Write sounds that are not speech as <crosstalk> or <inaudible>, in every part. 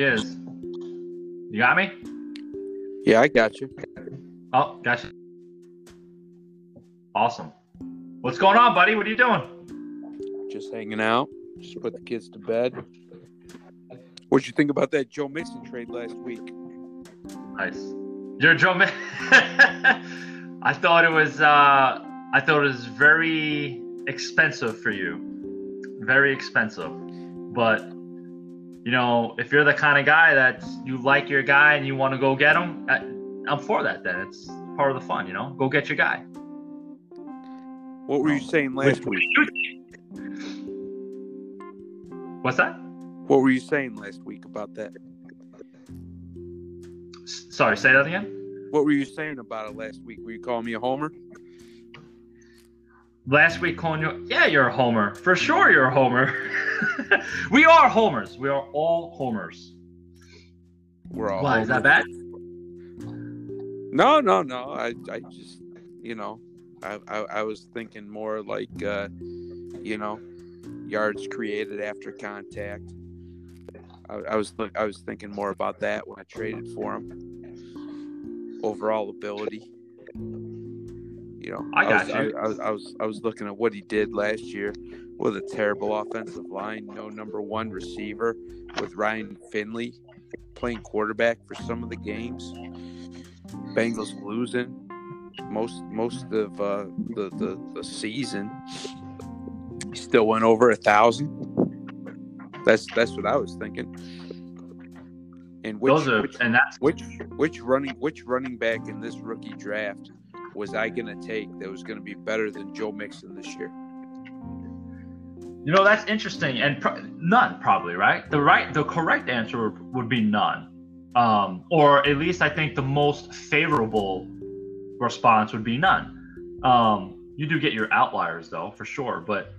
Is. You got me? Yeah, I got you. Oh, gotcha. Awesome. What's going on, buddy? What are you doing? Just hanging out. Just put the kids to bed. What'd you think about that Joe Mixon trade last week? Nice. You're Joe. Ma- <laughs> I thought it was. Uh, I thought it was very expensive for you. Very expensive, but you know, if you're the kind of guy that you like your guy and you want to go get him, I- I'm for that. Then it's part of the fun. You know, go get your guy. What were you oh, saying last week? What's that? What were you saying last week about that? Sorry, say that again. What were you saying about it last week? Were you calling me a homer? Last week, calling you, yeah, you're a homer. For sure, you're a homer. <laughs> <laughs> we are homers. We are all homers. We're all. Why is that bad? No, no, no. I, I just, you know, I, I, I was thinking more like, uh, you know, yards created after contact. I, I was, I was thinking more about that when I traded for him. Overall ability. You know, I got was, you. I, I, was, I was, I was looking at what he did last year with a terrible offensive line, no number one receiver, with Ryan Finley playing quarterback for some of the games. Bengals losing most most of uh, the, the the season. He still went over a thousand. That's that's what I was thinking. And which Those are, which, and that's which which running which running back in this rookie draft was I going to take that was going to be better than Joe Mixon this year? you know that's interesting, and none probably right. The right, the correct answer would, would be none, um, or at least I think the most favorable response would be none. Um, you do get your outliers though, for sure, but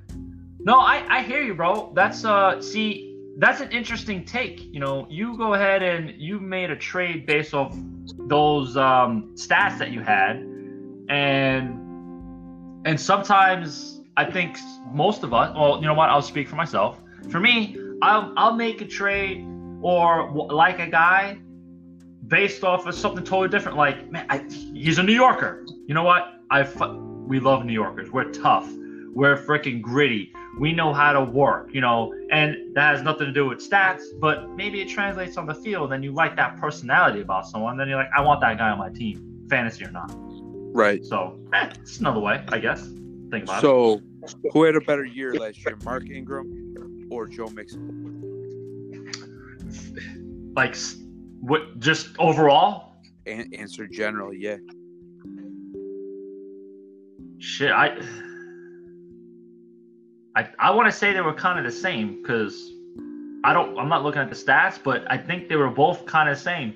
no, I I hear you, bro. That's uh, see. That's an interesting take. You know, you go ahead and you made a trade based off those um, stats that you had, and and sometimes I think most of us. Well, you know what? I'll speak for myself. For me, I'll I'll make a trade or like a guy based off of something totally different. Like, man, I, he's a New Yorker. You know what? I we love New Yorkers. We're tough. We're freaking gritty. We know how to work, you know, and that has nothing to do with stats, but maybe it translates on the field and you like that personality about someone. Then you're like, I want that guy on my team, fantasy or not. Right. So, eh, it's another way, I guess. Think about it. So, who had a better year last year, Mark Ingram or Joe Mixon? Like, what, just overall, An- answer generally, yeah. shit, I. I, I want to say they were kind of the same because I don't I'm not looking at the stats, but I think they were both kind of the same.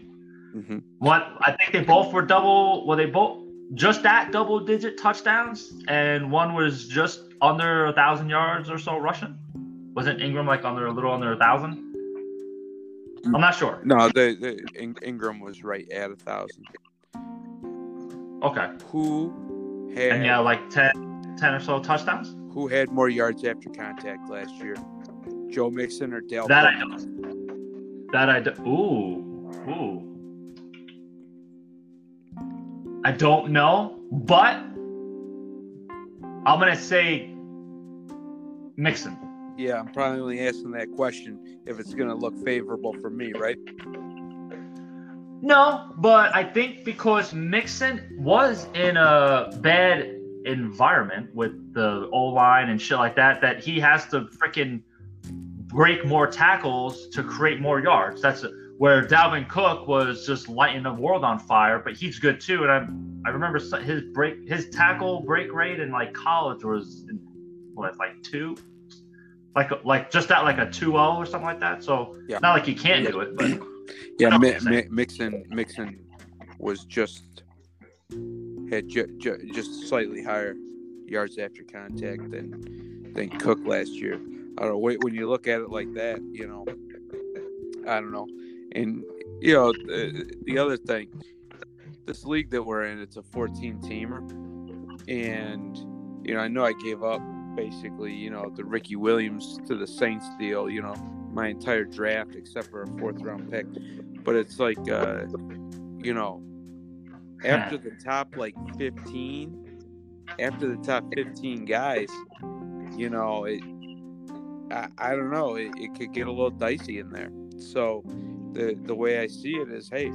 hmm What I think they both were double. Well, they both just that double digit touchdowns, and one was just under a thousand yards or so rushing. Wasn't Ingram like under a little under a thousand? I'm not sure. No, the, the In- Ingram was right at a thousand. Okay, Who had and yeah, like 10, 10 or so touchdowns. who had more yards after contact last year? Joe Mixon or Dale? That I Cook? don't. That I do. Ooh, ooh. I don't know, but I'm gonna say Mixon. Yeah, I'm probably only asking that question if it's going to look favorable for me, right? No, but I think because Mixon was in a bad environment with the O line and shit like that, that he has to freaking break more tackles to create more yards. That's where Dalvin Cook was just lighting the world on fire, but he's good too. And I I remember his break his tackle break rate in like college was what like two, like like just at like a 2-0 or something like that. So Yeah. not like he can't do it, but <clears throat> Yeah, Mi- Mi- Mixon Mixon was just had ju- ju- just slightly higher yards after contact than than Cook last year. I don't know when you look at it like that, you know. I don't know, and you know the, the other thing, this league that we're in, it's a 14 teamer, and you know I know I gave up basically, you know, the Ricky Williams to the Saints deal, you know, my entire draft except for a fourth round pick. But it's like, uh, you know, after the top like 15, after the top 15 guys, you know, it, I, I don't know, it, it could get a little dicey in there. So the the way I see it is, hey,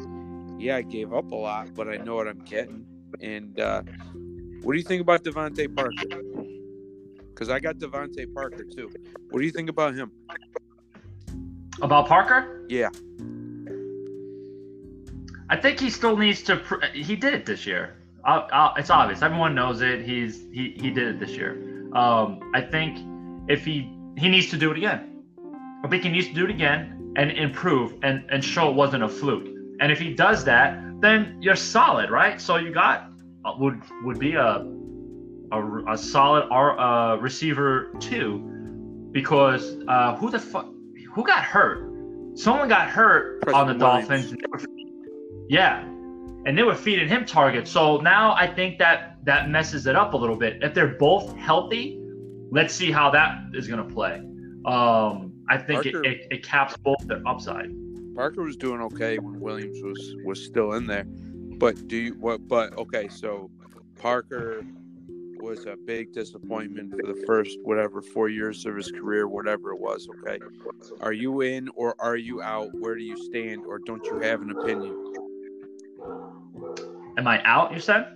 yeah, I gave up a lot, but I know what I'm getting. And uh, what do you think about DeVante Parker? Because I got DeVante Parker too. What do you think about him? About Parker? Yeah. I think he still needs to. Pr- he did it this year. I'll, I'll, it's obvious. Everyone knows it. He's he he did it this year. Um, I think if he he needs to do it again. I think he needs to do it again and improve and and show it wasn't a fluke. And if he does that, then you're solid, right? So you got uh, would would be a a, a solid R, uh, receiver two, because uh, who the fuck who got hurt? Someone got hurt Preston on the. Dolphins. Yeah, and they were feeding him targets. So now I think that that messes it up a little bit. If they're both healthy, let's see how that is going to play. Um, I think it, it, it caps both their upside. Parker was doing okay when Williams was was still in there. But do you what? But okay, so Parker was a big disappointment for the first whatever four years of his career, whatever it was. Okay, are you in or are you out? Where do you stand, or don't you have an opinion? Am I out? You said?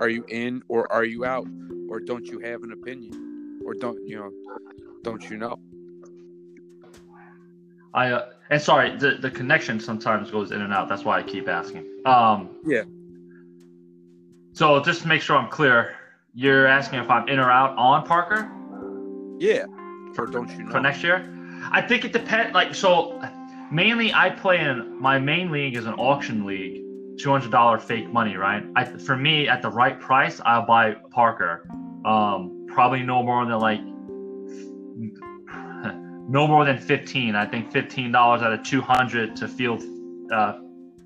Are you in or are you out, or don't you have an opinion, or don't you know? Don't you know? I uh, and sorry, the the connection sometimes goes in and out. That's why I keep asking. Um, Yeah. So just to make sure I'm clear, you're asking if I'm in or out on Parker Yeah, or don't you know? for next year. I think it depends. Like so, mainly I play in my main league is an auction league, two hundred dollar fake money, right? I, for me, at the right price, I'll buy Parker. Um, probably no more than like no more than fifteen. I think fifteen dollars out of two hundred to field uh,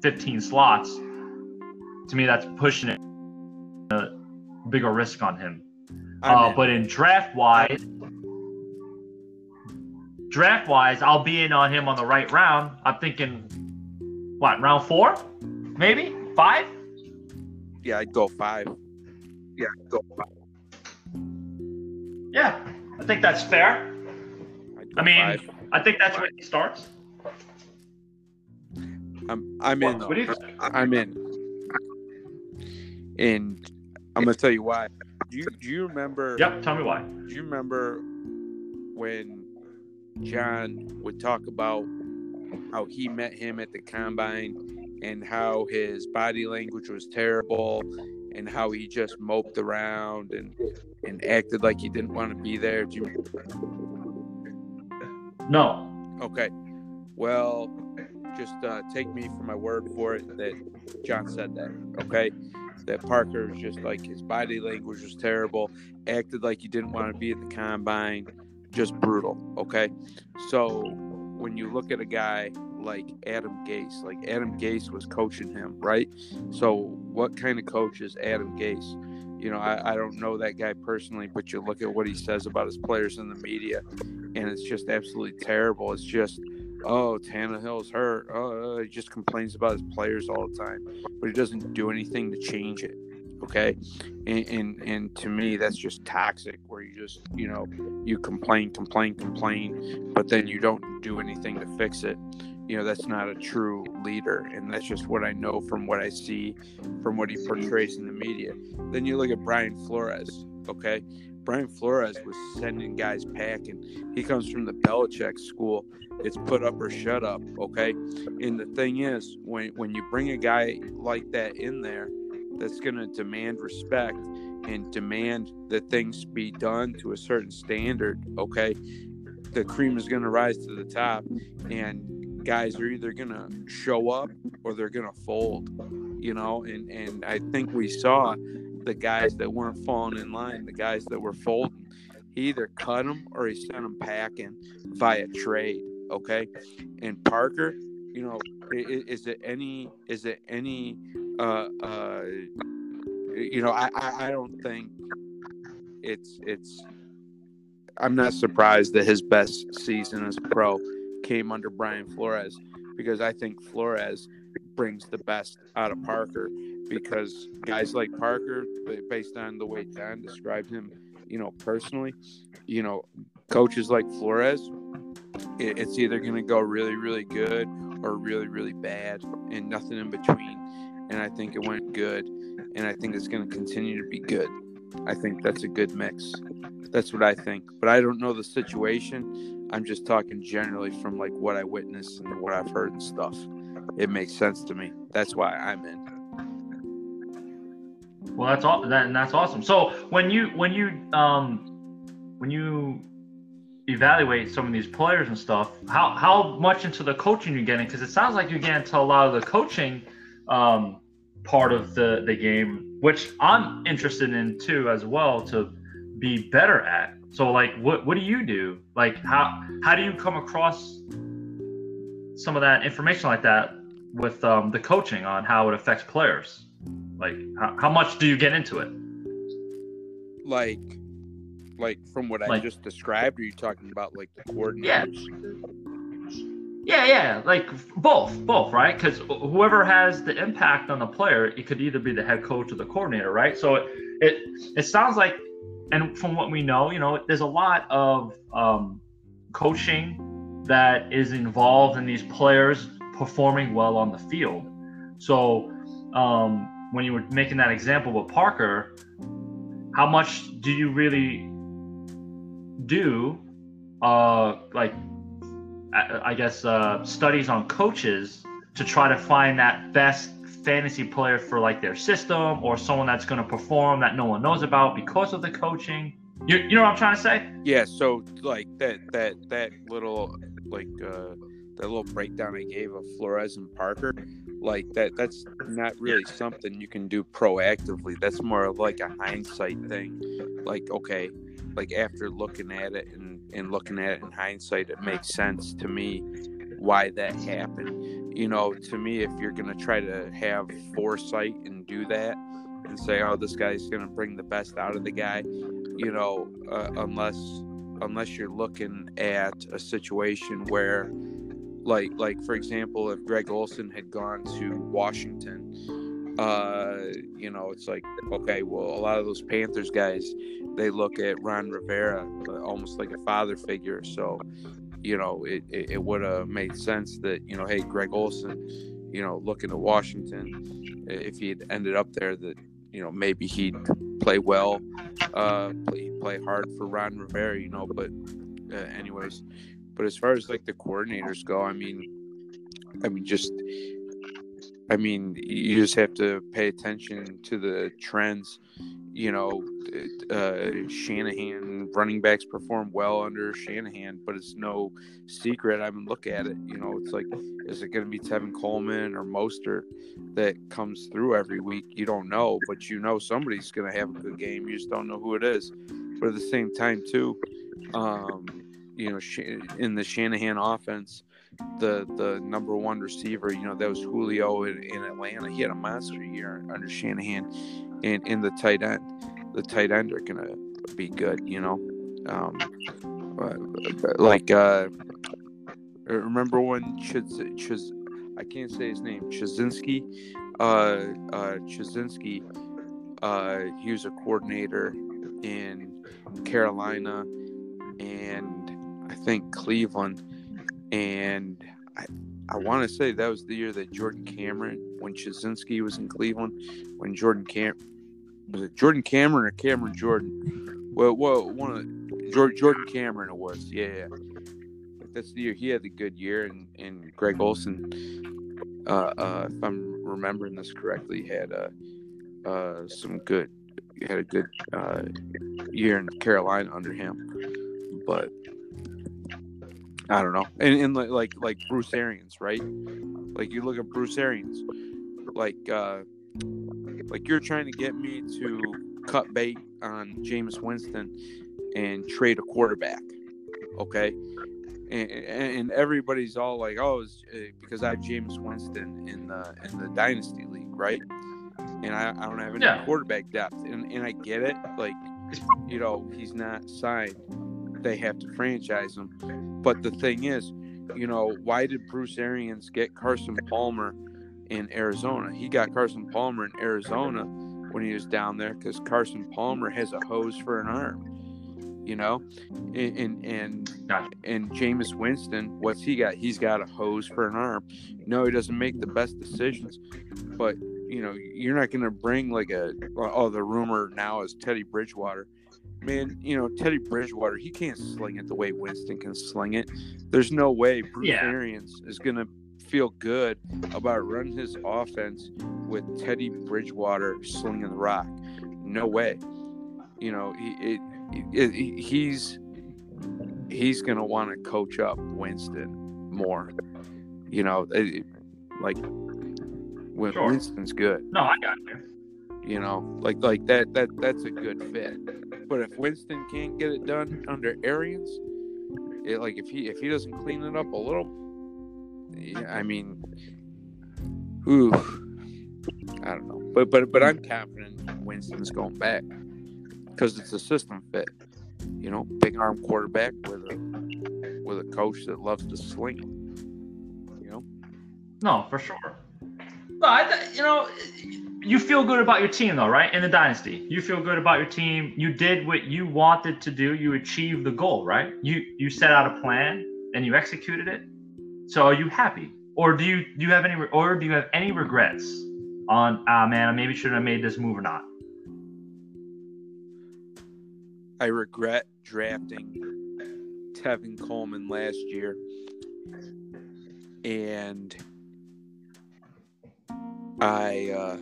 fifteen slots. To me, that's pushing it a bigger risk on him. Uh, but in draft wise, draft wise, I'll be in on him on the right round. I'm thinking, what round four, maybe five? yeah, I'd go five. Yeah, I'd go five. Yeah, I think that's fair. I'd go I mean, five. I think that's where he starts. I'm I'm in. What, though. what do you think? I'm in. And I'm gonna tell you why. Do you do you remember? Yep, tell me why. Do you remember when John would talk about how he met him at the combine and how his body language was terrible and how he just moped around and and acted like he didn't want to be there? Do you No, Okay. Well, just uh, take me for my word for it that John said that. Okay. That Parker was just like his body language was terrible, acted like he didn't want to be at the combine, just brutal. Okay. So when you look at a guy like Adam Gase, like Adam Gase was coaching him, right? So what kind of coach is Adam Gase? You know, I, I don't know that guy personally, but you look at what he says about his players in the media, and it's just absolutely terrible. It's just, oh, Tannehill's hurt. Oh, he just complains about his players all the time, but he doesn't do anything to change it. Okay, and, and and to me, that's just toxic. Where you just, you know, you complain, complain, complain, but then you don't do anything to fix it. You know, that's not a true leader, and that's just what I know from what I see, from what he portrays in the media. Then you look at Brian Flores. Okay, Brian Flores was sending guys packing. He comes from the Belichick school. It's put up or shut up. Okay, and the thing is, when when you bring a guy like that in there, that's going to demand respect and demand that things be done to a certain standard. Okay, the cream is going to rise to the top, and guys are either going to show up or they're going to fold. You know, and and I think we saw the guys that weren't falling in line, the guys that were folding. He either cut them or he sent them packing via trade. Okay, and Parker, you know, i- i- is it any? Is it any? Uh, uh, you know, I, I I don't think it's it's. I'm not surprised that his best season as a pro came under Brian Flores because I think Flores brings the best out of Parker because guys like Parker, based on the way Don described him, you know, personally, you know, coaches like Flores, it's either going to go really, really good or really, really bad and nothing in between. And I think it went good. And I think it's going to continue to be good. I think that's a good mix. That's what I think. But I don't know the situation. I'm just talking generally from like what I witnessed and what I've heard and stuff. It makes sense to me. That's why I'm in. Well, that's all. That, that's awesome. So when you when you um when you evaluate some of these players and stuff, how how much into the coaching you're getting? Because it sounds like you're getting into a lot of the coaching um, part of the the game, which I'm interested in too as well to be better at. So like, what what do you do? Like, how how do you come across some of that information like that with um, the coaching on how it affects players? Like, how, how much do you get into it? Like like from what like, I just described? Are you talking about like the coordinators? Yeah. Yeah, yeah, like both, both, right? Because whoever has the impact on the player, it could either be the head coach or the coordinator, right? So it it, it sounds like, and from what we know, you know, there's a lot of um, coaching that is involved in these players performing well on the field. So um, when you were making that example with Parker, how much do you really do uh, like I guess uh, studies on coaches to try to find that best fantasy player for like their system or someone that's going to perform that no one knows about because of the coaching. You, you know what I'm trying to say? Yeah. So like that that that little like uh, that little breakdown I gave of Flores and Parker, like that that's not really something you can do proactively. That's more like a hindsight thing. Like okay, like after looking at it and, and looking at it in hindsight, it makes sense to me why that happened. You know, to me, if you're to try to have foresight and do that and say, oh, this guy's to bring the best out of the guy, you know, uh, unless unless you're looking at a situation where like like for example if greg olsen had gone to washington uh, you know, it's like okay, well, a lot of those Panthers guys, they look at Ron Rivera uh, almost like a father figure. So, you know, it, it, it would have made sense that you know, hey, Greg olsen you know, looking at Washington, if he had ended up there, that you know maybe he'd play well, uh, play play hard for Ron Rivera, you know. But uh, anyways, but as far as like the coordinators go, I mean, I mean just I mean, you just have to pay attention to the trends. You know, uh, Shanahan running backs perform well under Shanahan, but it's no secret. I mean, look at it. You know, it's like, is it going to be Tevin Coleman or Mostert that comes through every week? You don't know, but you know somebody's going to have a good game. You just don't know who it is. But at the same time, too, um, you know, in the Shanahan offense, the the number one receiver. You know, that was Julio in, in Atlanta. He had a monster year under Shanahan, and in the tight end, the tight end are gonna be good. You know, um, like uh, remember when Chiz, Chiz I can't say his name Chazinski, uh, uh. Uh, he was a coordinator in Carolina and I think Cleveland and I, I want to say that was the year that Jordan Cameron, when Chazinski was in Cleveland, when Jordan Cam was it Jordan Cameron or Cameron Jordan? Well, well, one of Jordan, Jordan Cameron it was. Yeah, yeah. That's the year he had the good year, and and Greg Olsen, uh, uh, if I'm remembering this correctly, had uh, uh, some good had a good uh, year in Carolina under him, but I don't know. And, and like like Bruce Arians, right? Like you look at Bruce Arians, like uh like you're trying to get me to cut bait on Jameis Winston and trade a quarterback. Okay? And, and everybody's all like, "Oh, it's uh, because I have Jameis Winston in the in the dynasty league, right?" And I, I don't have any yeah. quarterback depth, and and I get it. Like, you know, he's not signed they have to franchise him. But the thing is, you know, why did Bruce Arians get Carson Palmer in Arizona? He got Carson Palmer in Arizona when he was down there because Carson Palmer has a hose for an arm. You know, and and and, and Jameis Winston, what's he got? He's got a hose for an arm. No, he doesn't make the best decisions, but you know, you're not going to bring like a oh the rumor now is Teddy Bridgewater. Man, you know Teddy Bridgewater, he can't sling it the way Winston can sling it. There's no way Bruce Yeah. Arians is going to feel good about running his offense with Teddy Bridgewater slinging the rock. No way. You know, he, it, it, it- he's he's going to want to coach up Winston more. You know, like when Sure. Winston's good No, I got you. You know like like that that that's a good fit. But if winston can't get it done under arians it, like if he if he doesn't clean it up a little yeah, i mean ooh i don't know. But but but i'm confident winston's going back because it's a system fit you know big arm quarterback with a with a coach that loves to sling you know? No, for sure. No, I th- you know, you feel good about your team though, right? In the dynasty, you feel good about your team. You did what you wanted to do. You achieved the goal, right? You you set out a plan and you executed it. So are you happy, or do you do you have any or do you have any regrets on ah man, I maybe shouldn't have made this move or not? I regret drafting Tevin Coleman last year. And I, uh,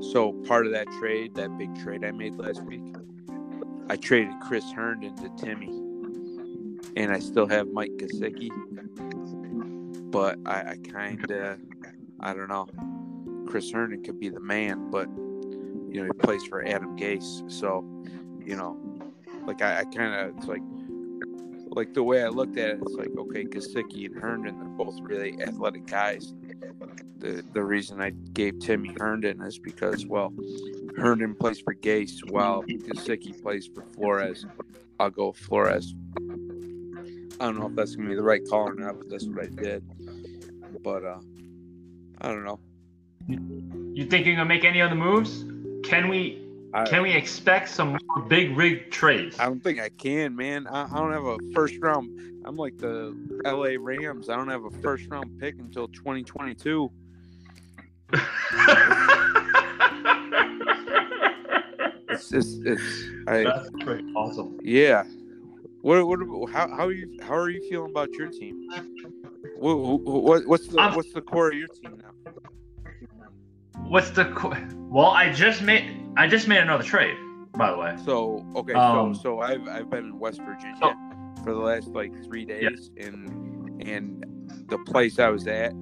so part of that trade, that big trade I made last week, I traded Chris Herndon to Timmy. And I still have Mike Gesicki. But I, I kind of, I don't know. Chris Herndon could be the man, but, you know, he plays for Adam Gase. So, you know, like I, I kind of it's like like the way I looked at it, it's like okay, Gesicki and Herndon, they're both really athletic guys. The the reason I gave Timmy Herndon is because well, Herndon plays for Gase while Gesicki plays for Flores. I'll go Flores. I don't know if that's gonna be the right call or not, but that's what I did. But uh I don't know. You think you're gonna make any other moves? Can we can we expect some more big rig trades? I don't think I can, man. I, I don't have a first round. I'm like the LA Rams. I don't have a first round pick until 2022. It's just, it's, I, That's pretty awesome. yeah. What, what, how, how are you, how are you feeling about your team? What, what, what's the, I'm- what's the core of your team now? What's the qu- well? I just made I just made another trade, by the way. So, okay, Um, so, so I've, I've been in West Virginia for the last like three days, and, and the place I was at,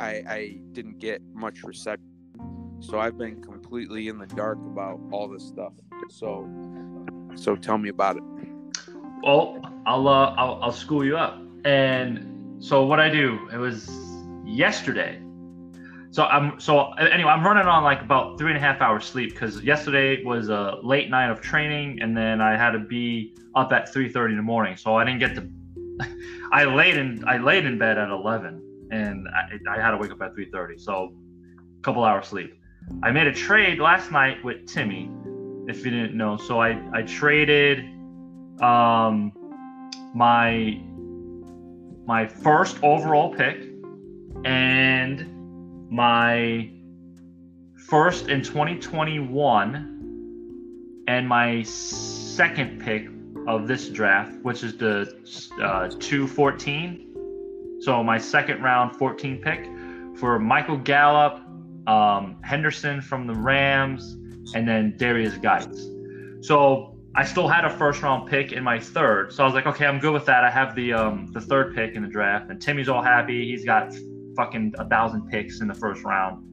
I, I didn't get much reception. So I've been completely in the dark about all this stuff. So, so tell me about it. Well, I'll uh, I'll, I'll school you up. And so what I do? It was yesterday. So I'm so anyway. I'm running on like about three and a half hours sleep because yesterday was a late night of training, and then I had to be up at 3:30 in the morning. So I didn't get to. <laughs> I laid in I laid in bed at 11, and I, I had to wake up at 3:30. So a couple hours sleep. I made a trade last night with Timmy, if you didn't know. So I I traded um my my first overall pick and my first in 2021 and my second pick of this draft which is the uh, 214 so my second round 14 pick for michael gallup um, henderson from the rams and then darius guides so I still had a first round pick in my third, so I was like, okay, I'm good with that. I have the um the third pick in the draft, and Timmy's all happy. He's got fucking a thousand picks in the first round.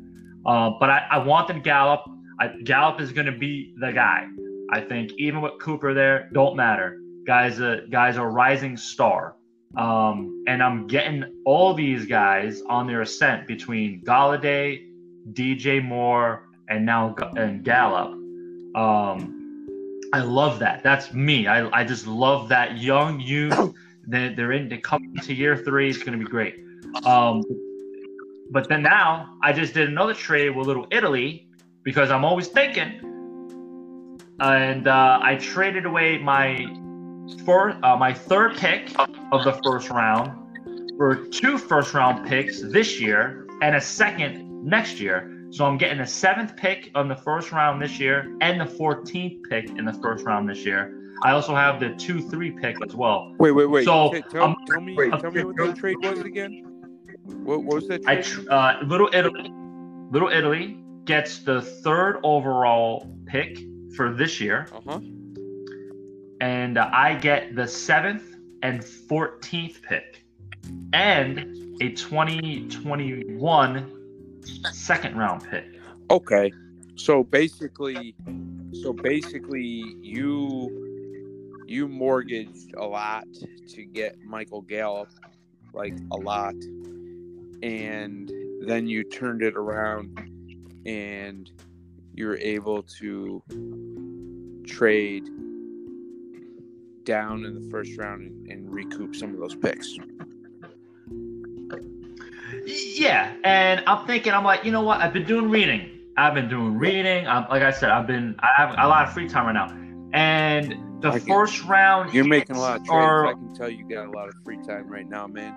Uh, but I, I wanted Gallup. I, Gallup is going to be the guy. I think even with Cooper there, don't matter. Guys, uh, guys are a rising star. Um, and I'm getting all these guys on their ascent between Golladay, DJ Moore, and now and Gallup. Um, I love that. That's me. I, I just love that young youth <coughs> They, they're in. They come to year three. It's going to be great. Um, but then now I just did another trade with Little Italy because I'm always thinking. And uh, I traded away my first, uh, my third pick of the first round for two first round picks this year and a second next year. So I'm getting a seventh pick on the first round this year and the 14th pick in the first round this year. I also have the two three pick as well. Wait, wait, wait. So, Okay, tell, um, tell me, wait. tell me what that trade was again. What, what was that I trade? tr- uh, little Italy, little Italy gets the third overall pick for this year, uh huh. And I get the seventh and 14th pick, and a 2021 second round pick. Okay. So basically, so basically, you you mortgaged a lot to get Michael Gallup, like a lot, and then you turned it around, and you're able to trade down in the first round and, and recoup some of those picks. Yeah, and I'm thinking, I'm like, you know what? I've been doing reading. I've been doing reading. I'm, like I said, I've been, I have a lot of free time right now. And the I can- first round, You're making a lot of trades. are- I can tell you got a lot of free time right now, man.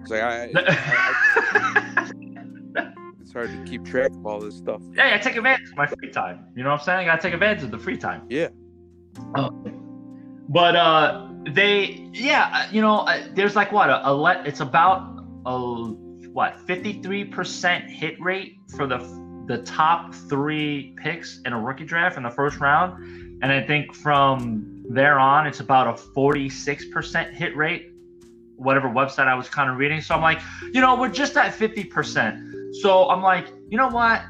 It's like I, <laughs> I, it's hard to keep track of all this stuff. Yeah, I take advantage of my free time. You know what I'm saying? I take advantage of the free time. Yeah. Um, But uh, they, yeah, uh, you know, uh, there's like what a, a let. It's about a what 53% hit rate for the the top three picks in a rookie draft in the first round, and I think from there on, it's about a 46% hit rate. Whatever website I was kind of reading, so I'm like, you know, we're just at 50%. So I'm like, you know what?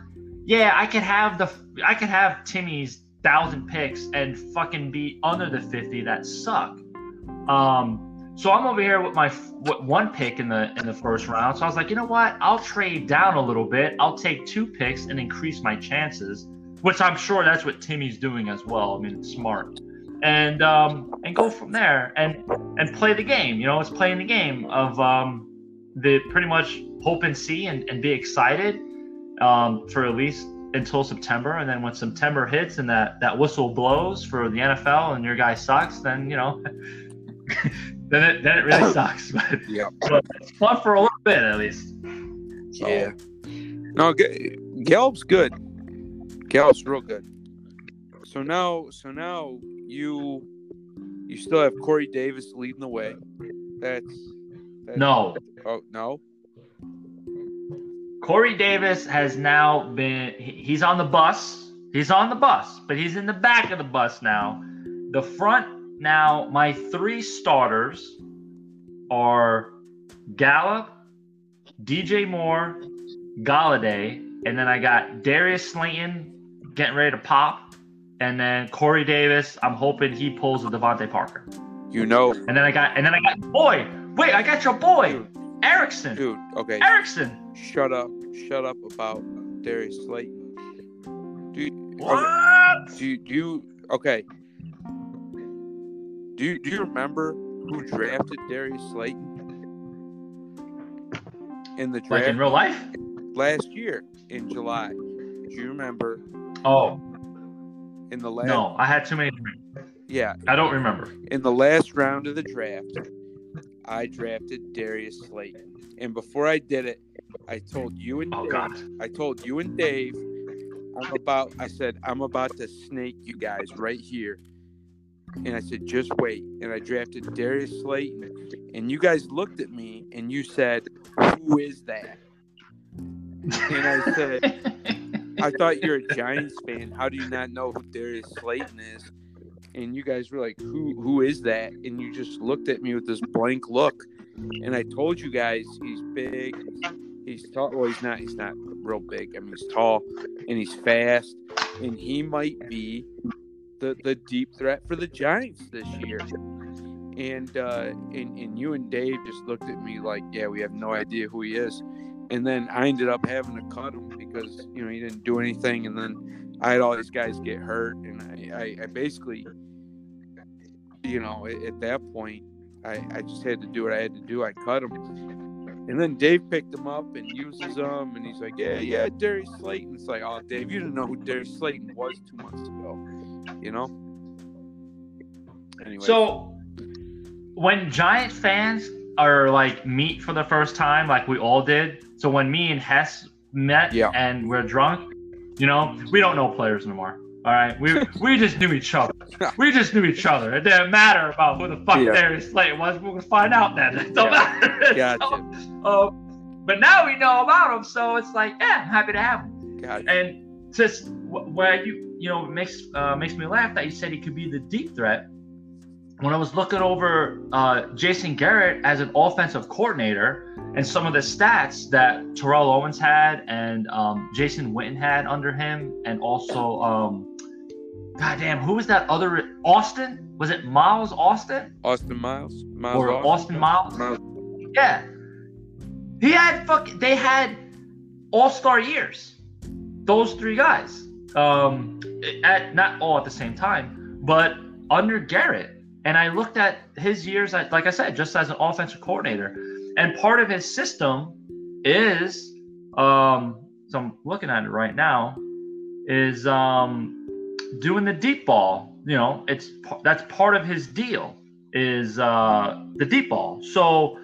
Yeah, I could have the I could have Timmy's thousand picks and fucking be under the 50 that suck. Um, so I'm over here with my one pick in the in the first round. So I was like, you know what? I'll trade down a little bit. I'll take two picks and increase my chances, which I'm sure that's what Timmy's doing as well. I mean, smart. And um, and go from there and and play the game. You know, it's playing the game of um, the pretty much hope and see and, and be excited um, for at least until September, and then when September hits and that that whistle blows for the NFL and your guy sucks, then you know, <laughs> then it then it really <coughs> sucks. But, Yeah. but it's fun for a little bit at least. So, Yeah. No, G- Gallup's good. Gallup's real good. So now, so now you you still have Corey Davis leading the way. That's, that's No, Oh no. Corey Davis has now been, he's on the bus. He's on the bus, but he's in the back of the bus now. The front now. My three starters are Gallup, DJ Moore, Golladay, and then I got Darius Slayton getting ready to pop, and then Corey Davis. I'm hoping he pulls a DeVante Parker, You know, and then I got and then I got boy. Wait, I got your boy Erickson. dude. Okay. Erickson. Shut up. Shut up about uh, Darius Slayton. Do you, What? do you, do you okay? Do you, do you remember who drafted Darius Slayton in the draft? Like in real life? last year in July? Do you remember Oh in the last? no, I had too many. Yeah, I don't remember. in the last round of the draft, I drafted Darius Slayton, and before I did it, I told you and Oh Dave, God. I told you and Dave, I'm about. I said I'm about to snake you guys right here, and I said just wait. And I drafted Darius Slayton, and you guys looked at me and you said, "Who is that?" And I said, I thought you're a Giants fan. How do you not know who Darius Slayton is? And you guys were like, "Who? Who is that?" And you just looked at me with this blank look. And I told you guys he's big. He's tall. Well, he's not. He's not real big. I mean, he's tall and he's fast, and he might be the the deep threat for the Giants this year. And uh, and and you and Dave just looked at me like, "Yeah, we have no idea who he is." And then I ended up having to cut him because you know he didn't do anything, and then I had all these guys get hurt, and I, I, I basically, you know, at, at that point, I, I just had to do what I had to do. I cut him. And then Dave picked him up and uses him, and he's like, "Yeah, yeah, Darius Slayton." It's like, "Oh, Dave, you didn't know who Darius Slayton was two months ago," you know. Anyway, So when Giant fans are like meet for the first time, like we all did. So when me and Hess met Yeah. and we're drunk, you know, we don't know players anymore. All right, we we just knew each other. <laughs> We just knew each other. It didn't matter about who the fuck Yeah. Darius Slayton was. We're gonna find out then. It don't Yeah. matter. <laughs> gotcha, Uh, but now we know about him, so it's like, yeah, I'm happy to have him. gotcha. And just wh- where you you know makes uh, makes me laugh that you said he could be the deep threat. When I was looking over uh, Jason Garrett as an offensive coordinator and some of the stats that Terrell Owens had and um, Jason Witten had under him, and also, um, goddamn, who was that other Austin? Was it Miles Austin Austin Miles, Miles or Austin Miles? Miles. Yeah. He had fuck they had all-star years. Those three guys. Um at not all at the same time, but under Garrett. And I looked at his years at like I said, just as an offensive coordinator. And part of his system is um so I'm looking at it right now is um doing the deep ball. You know, it's that's part of his deal is uh the deep ball. So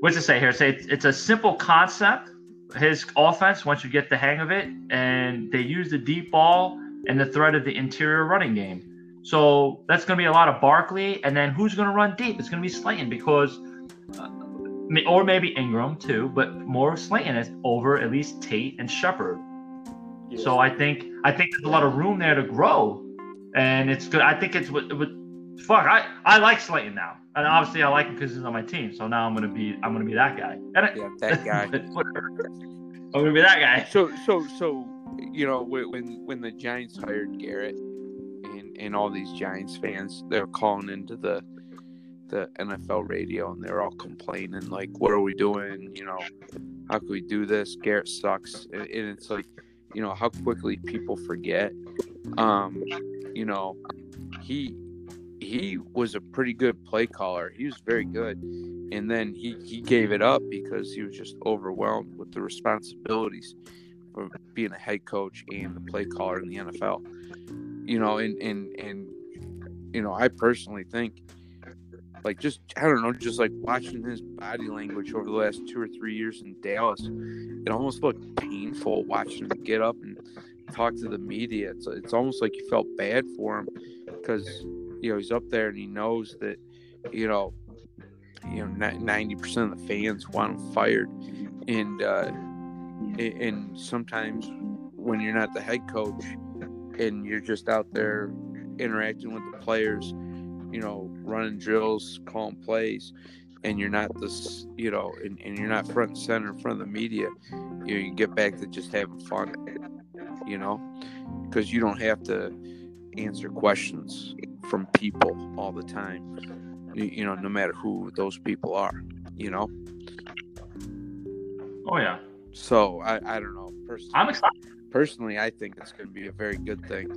what's it say here? Say it's, it's a simple concept. His offense, once you get the hang of it, and they use the deep ball and the threat of the interior running game. So that's going to be a lot of Barkley, and then who's going to run deep? It's going to be Slayton because, uh, or maybe Ingram too, but more Slayton is over at least Tate and Shepard. So I think I think there's a lot of room there to grow, and it's good. I think it's what, what fuck. I, I like Slayton now, and obviously I like him because he's on my team. So now I'm gonna be I'm gonna be that guy. And I, yeah, that guy. <laughs> I'm gonna be that guy. So so so you know when when when the Giants hired Garrett and and all these Giants fans they're calling into the the NFL radio and they're all complaining like what are we doing? You know how can we do this? Garrett sucks. And, and it's like you know how quickly people forget um you know he he was a pretty good play caller. He was very good. And then he he gave it up because he was just overwhelmed with the responsibilities of being a head coach and the play caller in the NFL. You know, and and and you know, I personally think like just I don't know, just like watching his body language over the last two or three years in Dallas, it almost looked painful watching him get up and talk to the media. It's it's almost like you felt bad for him because you know he's up there and he knows that you know you know ninety percent of the fans want him fired, and uh, and sometimes when you're not the head coach and you're just out there interacting with the players, you know, running drills, calling plays, and you're not this, you know, and, and you're not front and center in front of the media, you know, you get back to just having fun, you know, because you don't have to answer questions from people all the time, you, you know, no matter who those people are, you know. Oh yeah, So I, I don't know. Personally, I'm excited. personally, I think it's going to be a very good thing,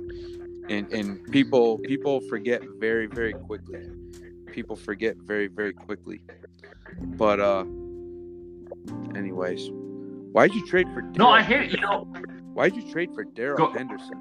and and people people forget very very quickly. People forget very very quickly. But uh, anyways, why'd you trade for? No, I Darrell? hear you know. Why'd you trade for Darrell Go- Henderson?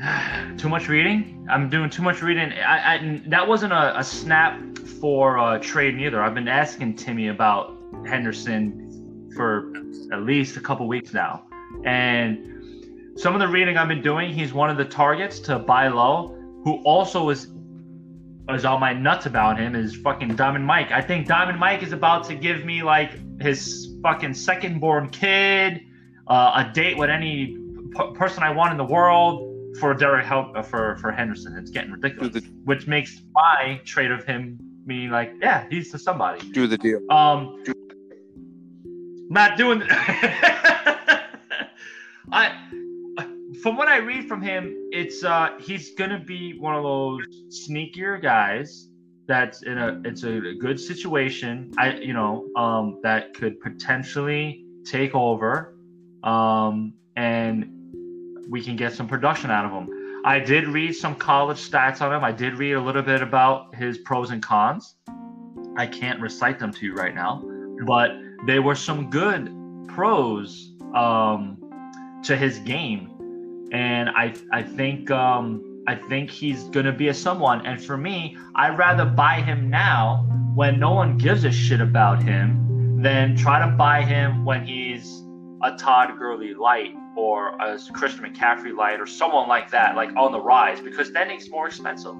<sighs> too much reading. I'm doing too much reading. I, I that wasn't a, a snap for uh, trade neither. I've been asking Timmy about Henderson for at least a couple weeks now, and some of the reading I've been doing, he's one of the targets to buy low. Who also is is on my nuts about him is fucking Diamond Mike. I think Diamond Mike is about to give me like his fucking second born kid, uh, a date with any p- person I want in the world for Derek help uh, for for Henderson. It's getting ridiculous, the- which makes my trade of him me like, yeah, he's the somebody. Do the deal. Um, not doing. I, <laughs> from what I read from him, it's uh he's gonna be one of those sneakier guys that's in a it's a, good situation. I you know um that could potentially take over, um and we can get some production out of him. I did read some college stats on him. I did read a little bit about his pros and cons. I can't recite them to you right now, but there were some good pros um, to his game, and I I think um, I think he's gonna be a someone. And for me, I'd rather buy him now when no one gives a shit about him than try to buy him when he's a Todd Gurley light or a Christian McCaffrey light or someone like that, like on the rise, because then he's more expensive.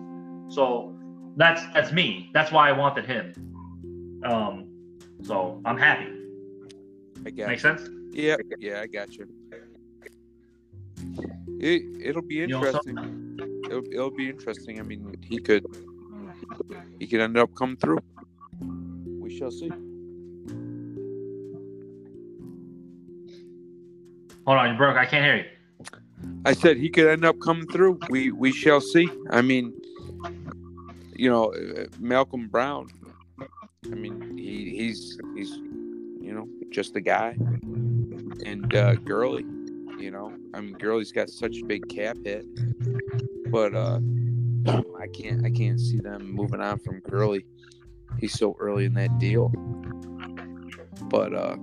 So that's that's me. That's why I wanted him. Um, so I'm happy. I got Make sense? Yeah, yeah, I got you. It it'll be interesting. It'll, it'll be interesting. I mean, he could he could end up coming through. We shall see. Hold on, you broke. I can't hear you. I said he could end up coming through. We we shall see. I mean, you know, uh, Malcolm Brown. I mean, he he's he's you know just a guy, and uh, Gurley. You know, I mean, Gurley's got such a big cap hit, but uh, I can't I can't see them moving on from Gurley. He's so early in that deal. But uh,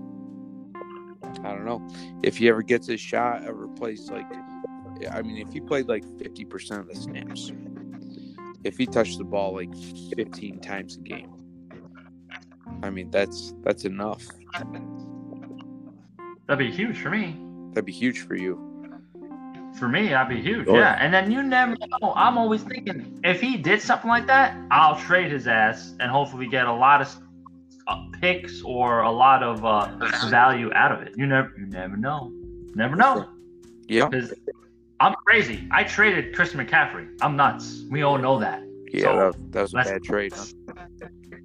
I don't know if he ever gets his shot, ever plays like I mean, if he played like fifty percent of the snaps, if he touched the ball like fifteen times a game, I mean that's that's enough. That'd be huge for me. That'd be huge for you. For me, that'd be huge. Sure. Yeah. And then you never know. I'm always thinking if he did something like that, I'll trade his ass and hopefully get a lot of uh, picks or a lot of uh, value out of it. You never, you never know. Never know. Yeah, Because I'm crazy. I traded Chris McCaffrey. I'm nuts. We all know that. yeah, So, that, that was a bad trade. Huh?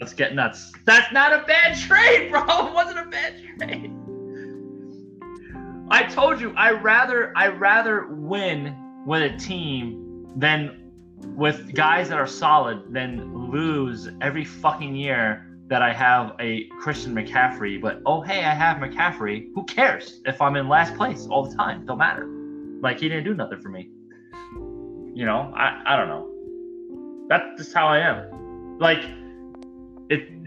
Let's get nuts. That's not a bad trade, bro. <laughs> It wasn't a bad trade. I told you I rather I rather win with a team than with guys that are solid than lose every fucking year that I have a Christian McCaffrey. But oh hey, I have McCaffrey. Who cares if I'm in last place all the time? Don't matter. Like he didn't do nothing for me. You know, I I don't know. That's just how I am. Like it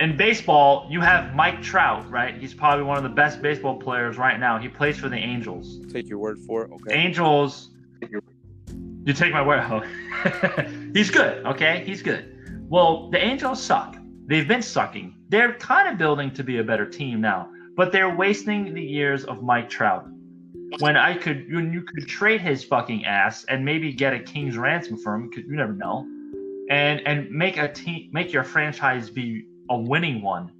in baseball, you have Mike Trout, right? He's probably one of the best baseball players right now. He plays for the Angels. Take your word for it. Okay. Angels. You take my word. <laughs> Oh. He's good. Okay, he's good. Well, the Angels suck. They've been sucking. They're kind of building to be a better team now, but they're wasting the years of Mike Trout. When I could, when you could trade his fucking ass and maybe get a king's ransom for him, because you never know, and and make a team, make your franchise be a winning one.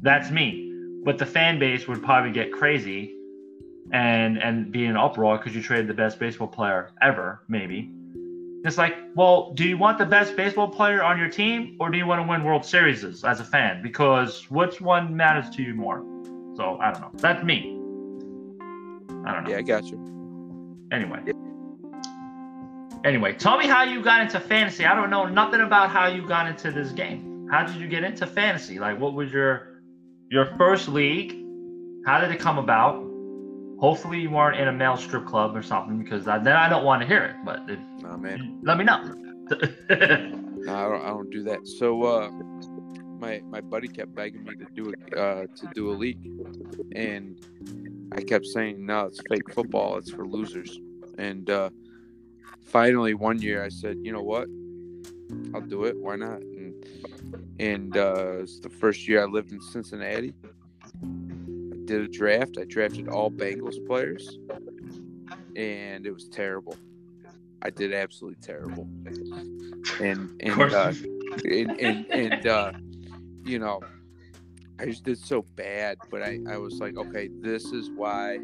That's me. But the fan base would probably get crazy and and be in uproar because you traded the best baseball player ever, maybe. It's like, well, do you want the best baseball player on your team, or do you want to win World Series as a fan? Because which one matters to you more? So I don't know. That's me. I don't know. Yeah, I got you. Anyway. Anyway, tell me how you got into fantasy. I don't know nothing about how you got into this game. How did you get into fantasy? Like, what was your your first league? How did it come about? Hopefully, you weren't in a male strip club or something, because I, then I don't want to hear it. But if, Nah, man. let me know. <laughs> No, I don't. I don't do that. So, uh, my my buddy kept begging me to do it, uh, to do a league, and I kept saying, "No, it's fake football. It's for losers." And uh, finally, one year, I said, "You know what? I'll do it. Why not?" And uh, it's the first year I lived in Cincinnati. I did a draft. I drafted all Bengals players, and it was terrible. I did absolutely terrible. And and uh, and and, and uh, you know, I just did so bad. But I I was like, okay, this is why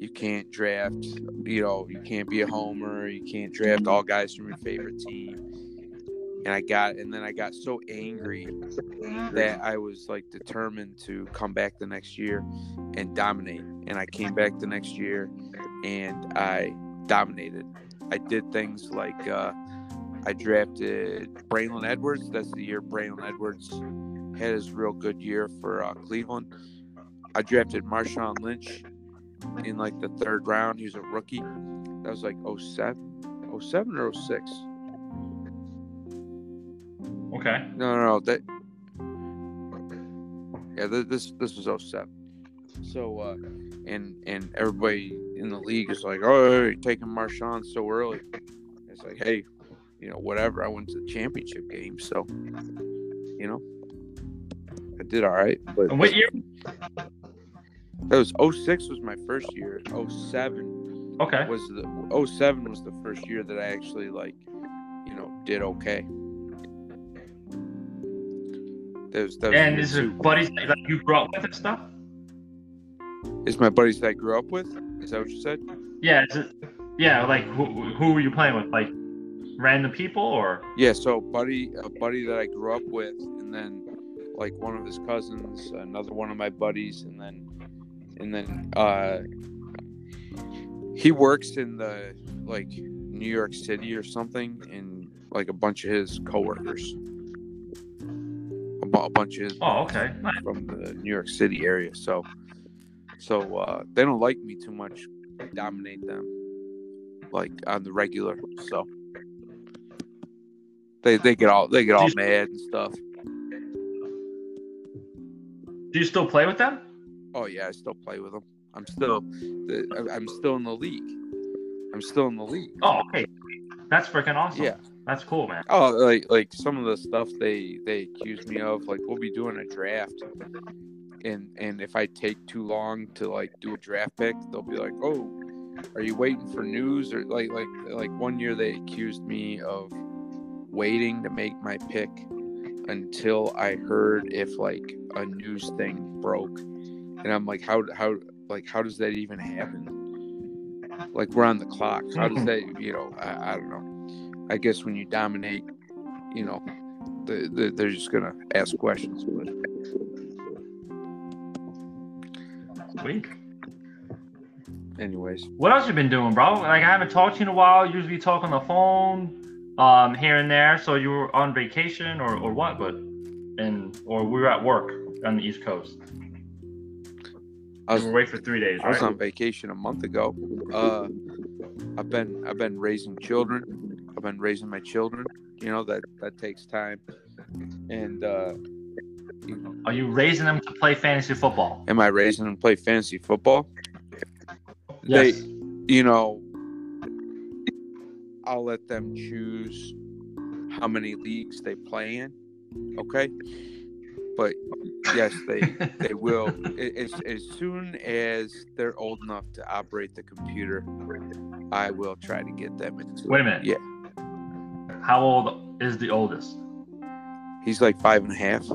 you can't draft. You know, you can't be a homer. You can't draft all guys from your favorite team. And I got, and then I got so angry that I was like determined to come back the next year and dominate. And I came back the next year and I dominated. I did things like uh, I drafted Braylon Edwards. That's the year Braylon Edwards had his real good year for uh, Cleveland. I drafted Marshawn Lynch in like the third round. He was a rookie. That was like 07, 07 or 06. Okay. No, no, no. That. Yeah, this this was 07. So, uh, and and everybody in the league is like, "Oh, you're taking Marshawn so early." It's like, hey, you know, whatever. I went to the championship game, so you know, I did all right. But And what year? that was 06 was my first year. 07 Okay. was the 07 was the first year that I actually like, you know, did okay. That was And is it buddies that you grew up with and stuff? Is my buddies that I grew up with? Is that what you said? Yeah. Is it, yeah. Like who, who were you playing with? Like random people or? Yeah, so buddy, a buddy that I grew up with, and then like one of his cousins, another one of my buddies, and then and then uh, he works in the like New York City or something, and like a bunch of his coworkers, a, bu- a bunch of his Oh, okay. Nice. from the New York City area. So, so uh, they don't like me too much. I dominate them, like on the regular. So they they get all they get all mad and stuff. Do you still play with them? Oh yeah, I still play with them. I'm still the, I'm still in the league. I'm still in the league. Oh, okay. That's freaking awesome. Yeah. That's cool, man. Oh, like like some of the stuff they they accuse me of, like we'll be doing a draft, and and if I take too long to like do a draft pick, they'll be like, "Oh, are you waiting for news?" Or like like like one year they accused me of waiting to make my pick until I heard if like a news thing broke, and I'm like, how how like how does that even happen? Like we're on the clock. How does <laughs> that you know? I, I don't know. I guess when you dominate, you know, the, the, they're just gonna ask questions. But Sweet. anyways, What else you been doing, bro? Like I haven't talked to you in a while. Usually talk on the phone, um, here and there. So you were on vacation or, or what? But and or we were at work on the East Coast. I was away for three days, I was on vacation a month ago. Uh, I've been I've been raising children. I've been raising my children. You know that that takes time. And uh, you know, Are you raising them to play fantasy football? am I raising them to play fantasy football? Yes. They, you know, I'll let them choose how many leagues they play in. Okay, but yes, they <laughs> they will as as soon as they're old enough to operate the computer. I will try to get them into. Wait a minute. Yeah, How old is the oldest? he's like five and a half.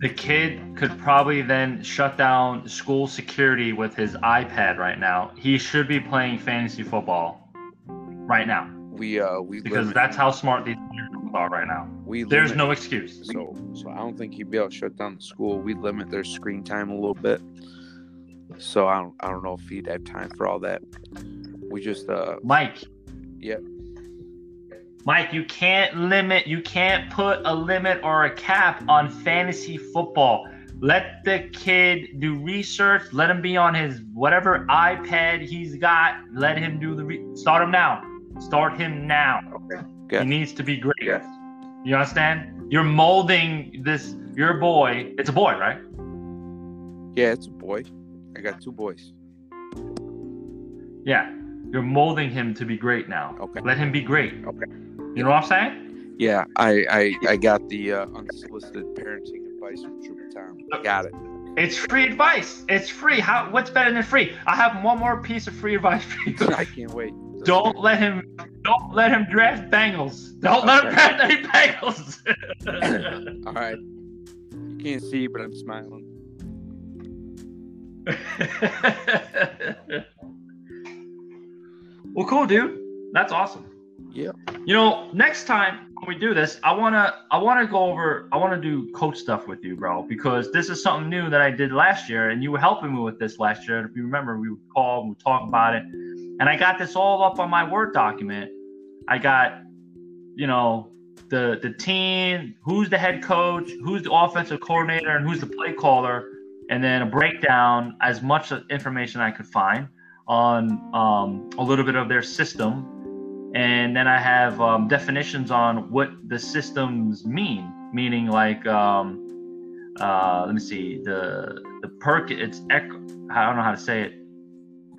The kid could probably then shut down school security with his iPad right now. He should be playing fantasy football right now We uh we because limit, that's how smart these are right now. we There's limit- no excuse. So, so I don't think he'd be able to shut down the school. We limit their screen time a little bit. So I don't, I don't know if he'd have time for all that. We just, uh, Mike. Yeah. Mike, you can't limit, you can't put a limit or a cap on fantasy football. Let the kid do research. Let him be on his whatever iPad he's got. Let him do the re- start him now. Start him now. Okay. He needs to be great. Yes. You understand? You're molding this. Your boy. It's a boy, right? yeah, it's a boy. I got two boys. Yeah. You're molding him to be great now. Okay. Let him be great. Okay. You know what I'm saying? Yeah, I, I, I got the uh, unsolicited parenting advice from Trooper Tom. I got it. It's free advice. It's free. How? What's better than free? I have one more piece of free advice for you. I can't wait. <laughs> Don't let him. Don't let him draft Bengals. Don't let him Okay. draft any Bengals. <laughs> All right. You can't see, but I'm smiling. <laughs> well, cool, dude. That's awesome. Yeah. You know, next time when we do this, I wanna I wanna go over I wanna do coach stuff with you, bro, because this is something new that I did last year, and you were helping me with this last year. And if you remember, we would call and we talk about it, and I got this all up on my Word document. I got, you know, the the team, who's the head coach, who's the offensive coordinator, and who's the play caller, and then a breakdown as much information I could find on um, a little bit of their system, and then I have um, definitions on what the systems mean. Meaning, like, um, uh, let me see, the the perk. It's I don't know how to say it.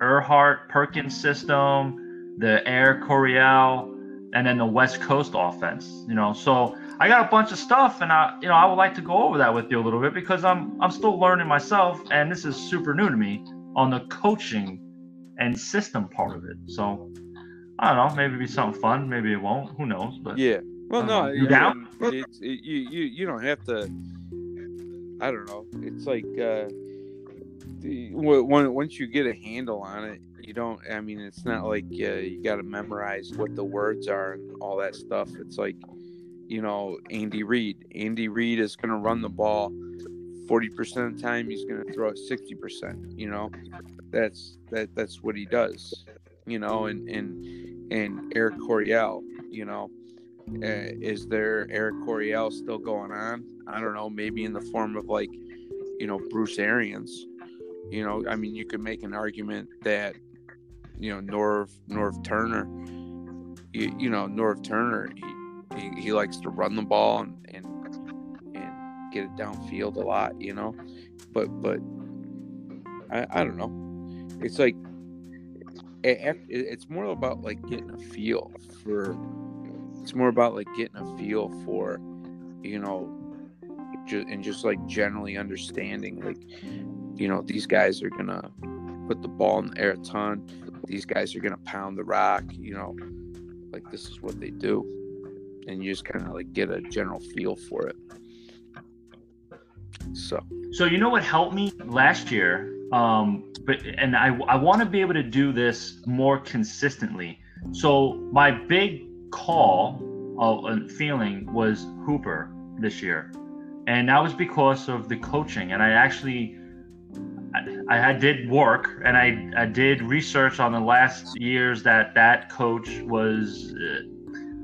Erhardt Perkins system, the Air Coryell, and then the West Coast offense. You know, so I got a bunch of stuff, and I, you know, I would like to go over that with you a little bit because I'm I'm still learning myself, and this is super new to me on the coaching and system part of it. So I don't know, maybe it'll be something fun, maybe it won't. Who knows? But yeah, well, no, you down? it, you you you don't have to. I don't know. It's like uh, the, when, once you get a handle on it, you don't. I mean, it's not like uh, you got to memorize what the words are and all that stuff. It's like, you know, Andy Reid. Andy Reid is going to run the ball forty percent of the time. He's going to throw it sixty percent. You know, that's that. That's what he does. You know, and and and Air Coryell. You know, uh, is there Air Coryell still going on? I don't know. Maybe in the form of like, you know, Bruce Arians. You know, I mean, you could make an argument that, you know, Norv Norv Turner. You, you know, Norv Turner. He, he, he likes to run the ball and get it downfield a lot. You know, but but I I don't know. It's like it, it's more about like getting a feel for it's more about like getting a feel for you know and just like generally understanding like you know these guys are gonna put the ball in the air a ton these guys are gonna pound the rock you know like this is what they do and you just kind of like get a general feel for it so So you know what helped me last year, um, but and I I want to be able to do this more consistently. So my big call uh, feeling was Hooper this year, and that was because of the coaching. And I actually I, I did work and I I did research on the last years that that coach was uh,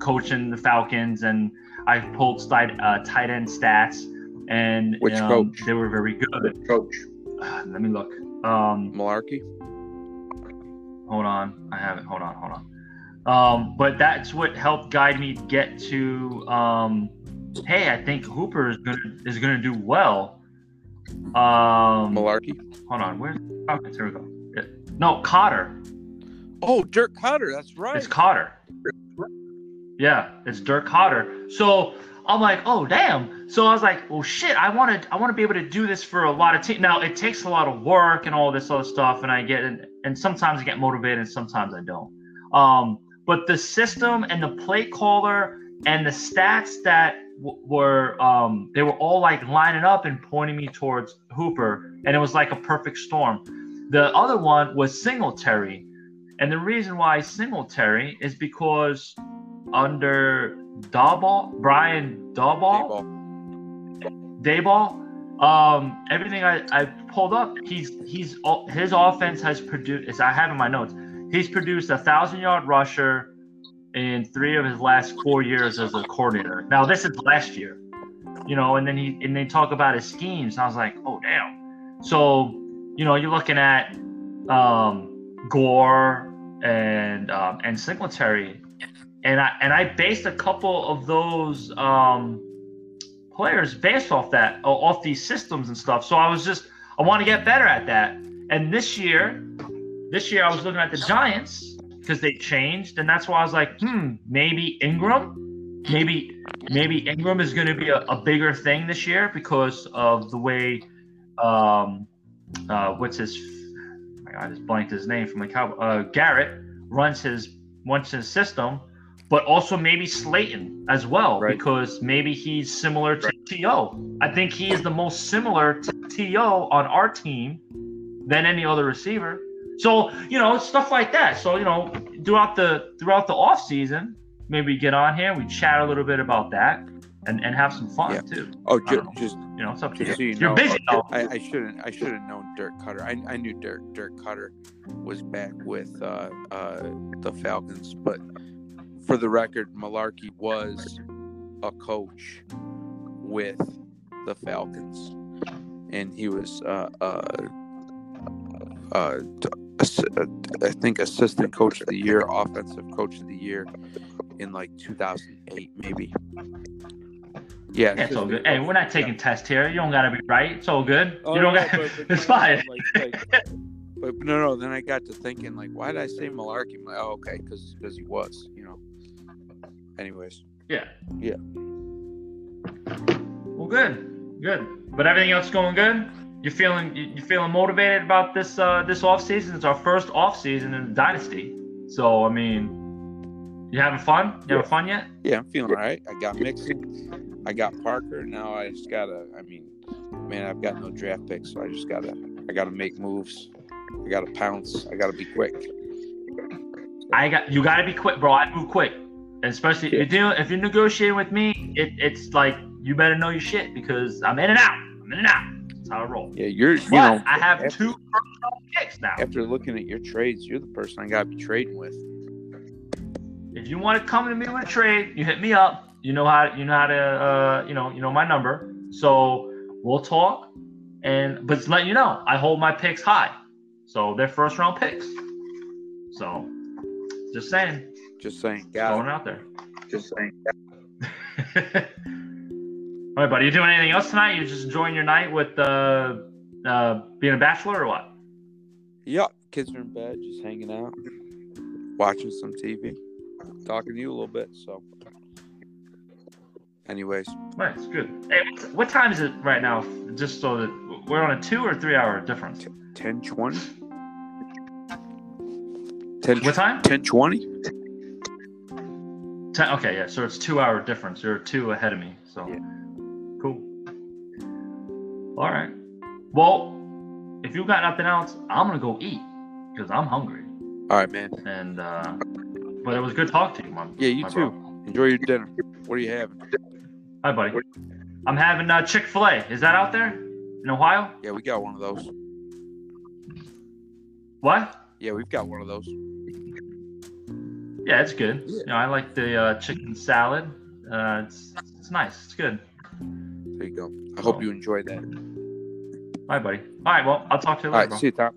coaching the Falcons, and I pulled tight uh, tight end stats. And Which um, coach? They were very good. Coach. Uh, let me look. Um, Mularkey hold on, I have it. Hold on, hold on. Um, but that's what helped guide me get to. Um, hey, I think Hooper is gonna is gonna do well. Um, Mularkey hold on, where's okay, here we go. Yeah. No, Koetter. oh dirk Koetter, that's right It's Koetter. Yeah, it's Dirk Koetter. So I'm like, oh damn. So I was like, well shit, I want to I want to be able to do this for a lot of teams. Now it takes a lot of work and all this other stuff, and I get and, and sometimes I get motivated, and sometimes I don't. Um, but the system and the play caller and the stats that w- were um, they were all like lining up and pointing me towards Hooper, and it was like a perfect storm. The other one was Singletary, and the reason why Singletary is because under Daboll, Brian Daboll. Daboll, um, everything I, I pulled up, he's he's his offense has produced. As I have in my notes, he's produced a thousand yard rusher in three of his last four years as a coordinator. Now this is last year, you know, and then he and they talk about his schemes. And I was like, oh damn. So you know, you're looking at um, Gore and um, and Singletary, and I and I based a couple of those um, players based off that off these systems and stuff. So I was just I want to get better at that. And this year, this year I was looking at the Giants because they changed, and that's why I was like, hmm, maybe Ingram, maybe maybe Ingram is going to be a, a bigger thing this year because of the way, um, uh, what's his, I just blanked his name from the Cow, uh, Garrett runs his runs his system, but also maybe Slayton as well Right. because maybe he's similar to To. I think he is the most similar to To on our team than any other receiver. So you know stuff like that. So you know throughout the throughout the off season, maybe get on here, we chat a little bit about that, and and have some fun Yeah. too. Oh, ju- just You know, it's up to you. so you You're know, busy though. I, I shouldn't. I should have known Dirk Koetter. I, I knew Dirk Dirk Koetter was back with uh, uh, the Falcons, but for the record, Mularkey was a coach with the Falcons, and he was uh, uh, uh, uh, I think assistant coach of the year, offensive coach of the year in like 2008, maybe. Yeah, Yeah, it's all good. Hey, we're not taking tests here. You don't gotta be right. It's all good. Oh, you don't no, got. but- but <laughs> it's no, fine. like- like- but no, no. Then I got to thinking, like, why did I say Mularkey? Like, oh, okay, because because he was, you know. Anyways, Yeah. Yeah. Well, good, good. But everything else going good. You feeling you you feeling motivated about this uh this off season? It's our first off season in the dynasty. So I mean, you having fun? You Yeah. having fun yet? yeah, I'm feeling all right. I got Mixon, I got Parker. Now I just gotta. I mean, man, I've got no draft picks, so I just gotta. I gotta make moves. I gotta pounce. I gotta be quick. I got you. Got to be quick, bro. I move quick, especially if you're if you're negotiating with me. It, it's like you better know your shit because I'm in and out. I'm in and out. That's how I roll. Yeah, you're. You know, I have after- two first round picks now. After looking at your trades, you're the person I gotta be trading with. If you want to come to me with a trade, you hit me up. You know how you know how to uh, you know you know my number. So we'll talk. And but to let you know, I hold my picks high. So they're first round picks. So just saying, Just saying, got it out there. Just saying. <laughs> All right, buddy. You doing anything else tonight? You just enjoying your night with uh, uh, being a bachelor or what? Yeah, kids are in bed, just hanging out, watching some TV, talking to you a little bit. So, anyways, it's good. Hey, what- time is it right now? Just so that we're on a two or three hour difference. 10 20? 10, What time? 10 20? Ten, okay, yeah. So it's two hour difference. You're two ahead of me. So Yeah. cool. All right. Well, if you got nothing else, I'm gonna go eat because I'm hungry. All right, man. And uh, but it was good talking to you, man. Yeah, you too. bro. Enjoy your dinner. What are you having? Hi, buddy. I'm having uh, Chick Fil A. Is that out there in Ohio? Yeah, we got one of those. What? Yeah, we've got one of those. Yeah, it's good. Yeah. You know, I like the uh, chicken salad. Uh, it's it's nice. It's good. There you go. I hope you enjoy that. All right, buddy. All right. Well, I'll talk to you later, right, bro. see you, Tom.